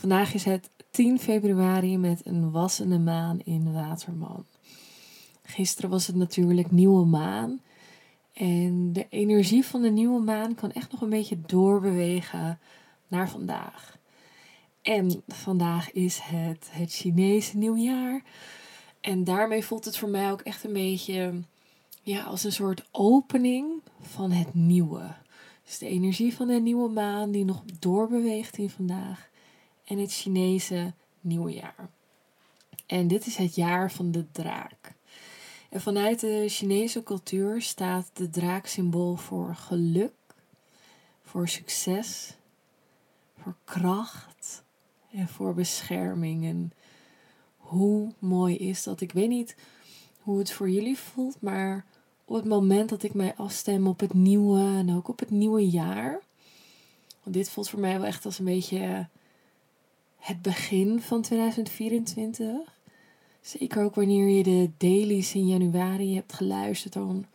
Vandaag is het 10 februari met een wassende maan in Waterman. Gisteren was het natuurlijk nieuwe maan. En de energie van de nieuwe maan kan echt nog een beetje doorbewegen naar vandaag. En vandaag is het het Chinese nieuwjaar. En daarmee voelt het voor mij ook echt een beetje ja, als een soort opening van het nieuwe. Dus de energie van de nieuwe maan die nog doorbeweegt in vandaag en het Chinese nieuwjaar. En dit is het jaar van de draak. En vanuit de Chinese cultuur staat de draak symbool voor geluk, voor succes, voor kracht en voor bescherming. En hoe mooi is dat? Ik weet niet hoe het voor jullie voelt, maar op het moment dat ik mij afstem op het nieuwe en ook op het nieuwe jaar. Want dit voelt voor mij wel echt als een beetje het begin van 2024. Zeker ook wanneer je de dailies in januari hebt geluisterd, dan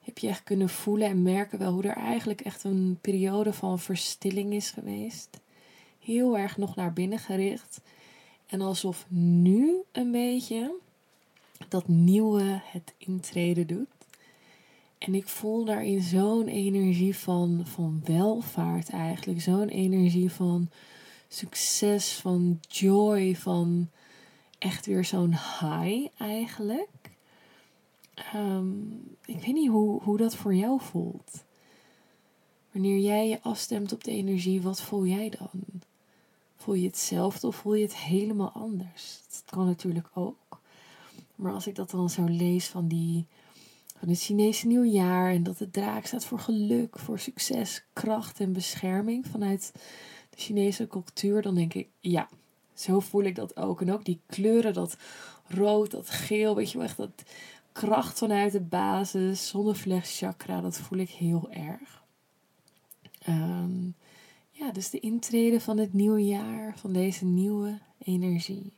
heb je echt kunnen voelen en merken wel hoe er eigenlijk echt een periode van verstilling is geweest. Heel erg nog naar binnen gericht. En alsof nu een beetje dat nieuwe het intreden doet. En ik voel daarin zo'n energie van, van welvaart eigenlijk. Zo'n energie van succes, van joy, van echt weer zo'n high eigenlijk. Ehm, ik weet niet hoe, hoe dat voor jou voelt. Wanneer jij je afstemt op de energie, wat voel jij dan? Voel je hetzelfde of voel je het helemaal anders? Dat kan natuurlijk ook. Maar als ik dat dan zo lees van, die, van het Chinese nieuwjaar en dat de draak staat voor geluk, voor succes, kracht en bescherming vanuit de Chinese cultuur, dan denk ik, ja, zo voel ik dat ook. En ook die kleuren, dat rood, dat geel, weet je wel, echt dat kracht vanuit de basis, zonnevlechtchakra, dat voel ik heel erg. Ehm, ja, dus de intrede van het nieuwe jaar, van deze nieuwe energie.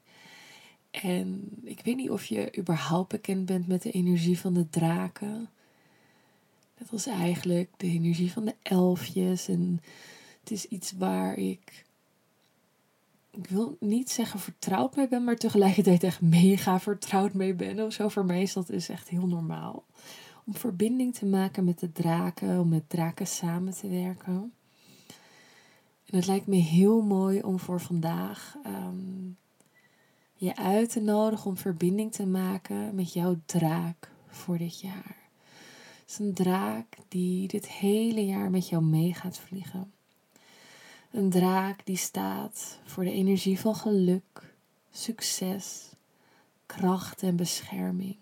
En ik weet niet of je überhaupt bekend bent met de energie van de draken. Dat was eigenlijk de energie van de elfjes. En het is iets waar ik ik wil niet zeggen vertrouwd mee ben, maar tegelijkertijd echt mega vertrouwd mee ben. Of zo voor mij is dat dus echt heel normaal. Om verbinding te maken met de draken, om met draken samen te werken. En het lijkt me heel mooi om voor vandaag ehm, je uit te nodigen om verbinding te maken met jouw draak voor dit jaar. Het is een draak die dit hele jaar met jou mee gaat vliegen. Een draak die staat voor de energie van geluk, succes, kracht en bescherming.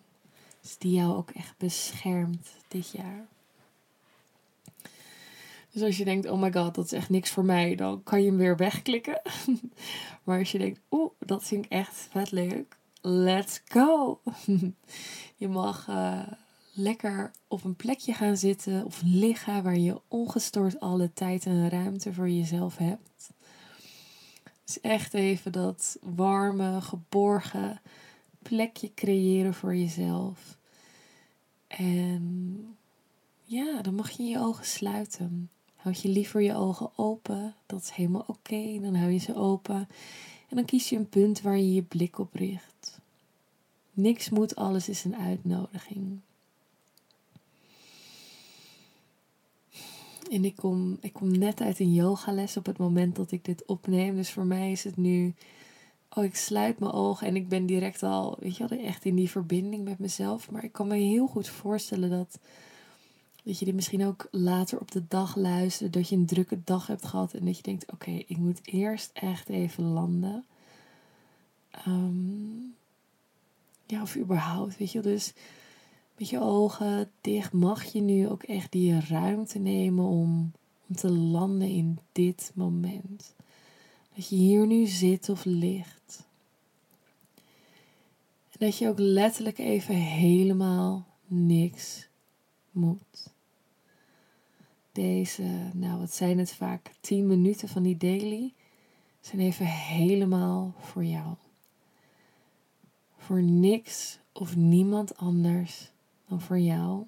Dus die jou ook echt beschermt dit jaar. Dus als je denkt, oh my god, dat is echt niks voor mij, dan kan je hem weer wegklikken. maar als je denkt, oeh, dat vind ik echt vet leuk, let's go! je mag uh, lekker op een plekje gaan zitten of liggen waar je ongestoord alle tijd en ruimte voor jezelf hebt. Dus echt even dat warme, geborgen plekje creëren voor jezelf. En ja, dan mag je je ogen sluiten. Houd je liever je ogen open, dat is helemaal oké. Dan hou je ze open en dan kies je een punt waar je je blik op richt. Niks moet, alles is een uitnodiging. En ik kom, ik kom net uit een yogales op het moment dat ik dit opneem. Dus voor mij is het nu. Oh, ik sluit mijn ogen en ik ben direct al, weet je wel, echt in die verbinding met mezelf. Maar ik kan me heel goed voorstellen dat, dat je dit misschien ook later op de dag luistert. Dat je een drukke dag hebt gehad en dat je denkt: oké, ik moet eerst echt even landen. Ehm, ja, of überhaupt, weet je Dus met je ogen dicht mag je nu ook echt die ruimte nemen om, om te landen in dit moment. Dat je hier nu zit of ligt. En dat je ook letterlijk even helemaal niks moet. Deze, nou wat zijn het vaak, 10 minuten van die daily zijn even helemaal voor jou. Voor niks of niemand anders dan voor jou.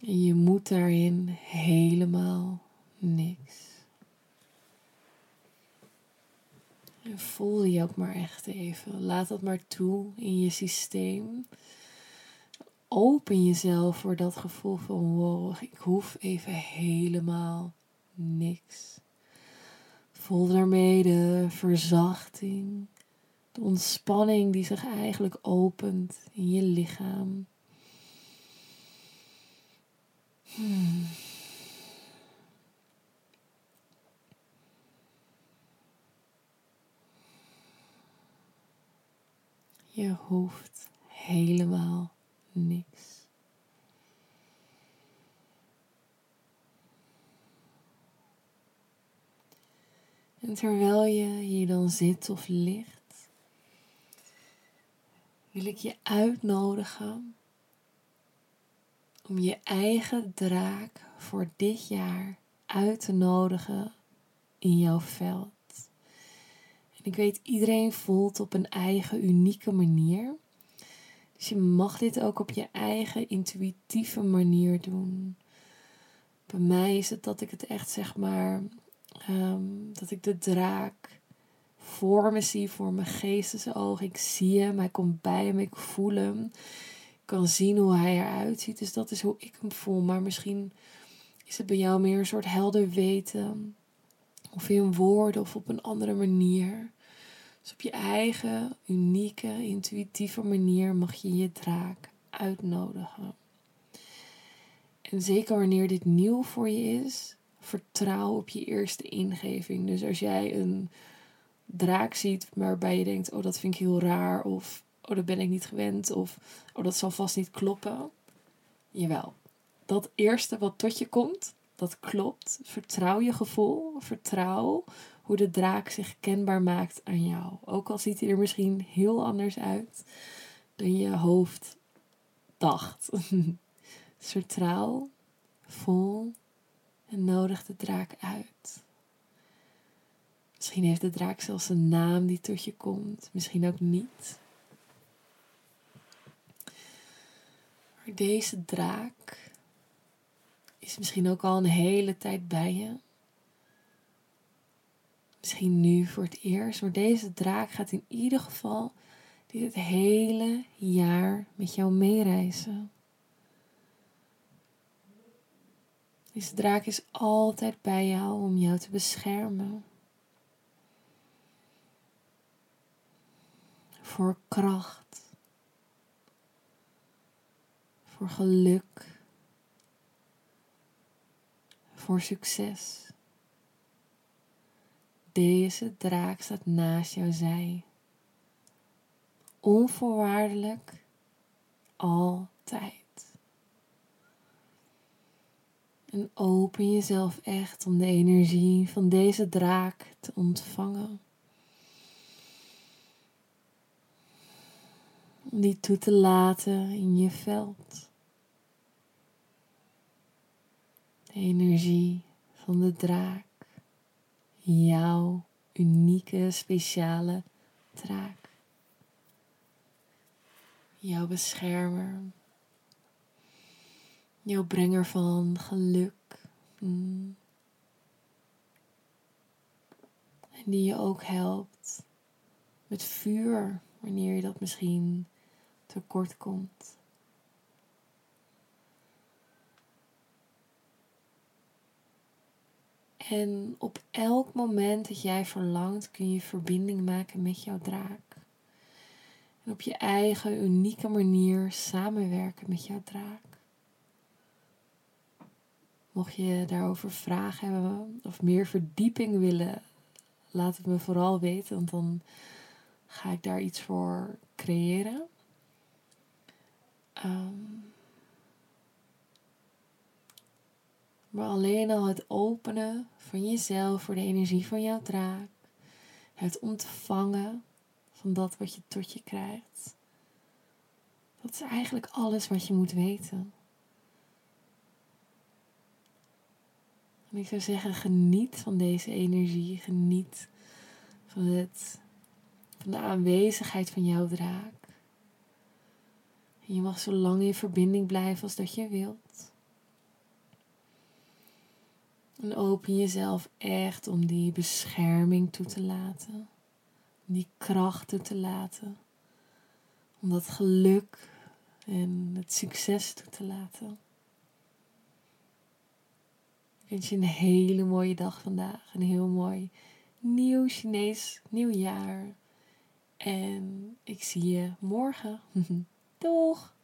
En je moet daarin helemaal niks. En voel je ook maar echt even. Laat dat maar toe in je systeem. Open jezelf voor dat gevoel van wow, ik hoef even helemaal niks. Voel daarmee de verzachting, de ontspanning die zich eigenlijk opent in je lichaam. Hmm. Je hoeft helemaal niks. En terwijl je hier dan zit of ligt, wil ik je uitnodigen om je eigen draak voor dit jaar uit te nodigen in jouw veld. En ik weet, iedereen voelt op een eigen unieke manier. Dus je mag dit ook op je eigen intuïtieve manier doen. Bij mij is het dat ik het echt zeg maar, um, dat ik de draak voor me zie, voor mijn geestesoog. Ik zie hem, hij komt bij me, ik voel hem. Ik kan zien hoe hij eruit ziet. Dus dat is hoe ik hem voel. Maar misschien is het bij jou meer een soort helder weten. Of in woorden of op een andere manier. Dus op je eigen, unieke, intuïtieve manier mag je je draak uitnodigen. En zeker wanneer dit nieuw voor je is, vertrouw op je eerste ingeving. Dus als jij een draak ziet waarbij je denkt: oh, dat vind ik heel raar, of oh, dat ben ik niet gewend, of oh, dat zal vast niet kloppen. Jawel, dat eerste wat tot je komt, dat klopt. Vertrouw je gevoel, vertrouw hoe de draak zich kenbaar maakt aan jou. Ook al ziet hij er misschien heel anders uit dan je hoofd dacht. vertrouw, voel en nodig de draak uit. Misschien heeft de draak zelfs een naam die tot je komt, misschien ook niet. Maar deze draak is misschien ook al een hele tijd bij je. Misschien nu voor het eerst, maar deze draak gaat in ieder geval dit hele jaar met jou meereizen. Deze draak is altijd bij jou om jou te beschermen. Voor kracht. Voor geluk. Voor succes. Deze draak staat naast jouw zij. Onvoorwaardelijk, altijd. En open jezelf echt om de energie van deze draak te ontvangen. Om die toe te laten in je veld. De energie van de draak. Jouw unieke, speciale draak. Jouw beschermer jouw brenger van geluk. Mm. En die je ook helpt met vuur wanneer je dat misschien tekort komt. En op elk moment dat jij verlangt, kun je verbinding maken met jouw draak. En op je eigen unieke manier samenwerken met jouw draak. Mocht je daarover vragen hebben of meer verdieping willen, laat het me vooral weten, want dan ga ik daar iets voor creëren. Um, Maar alleen al het openen van jezelf voor de energie van jouw draak. Het ontvangen van dat wat je tot je krijgt. Dat is eigenlijk alles wat je moet weten. En ik zou zeggen, geniet van deze energie. Geniet van, het, van de aanwezigheid van jouw draak. En je mag zo lang in verbinding blijven als dat je wilt. En open jezelf echt om die bescherming toe te laten. Om die kracht toe te laten. Om dat geluk en het succes toe te laten. Ik wens je een hele mooie dag vandaag. Een heel mooi nieuw Chinees nieuwjaar. En ik zie je morgen. Doeg!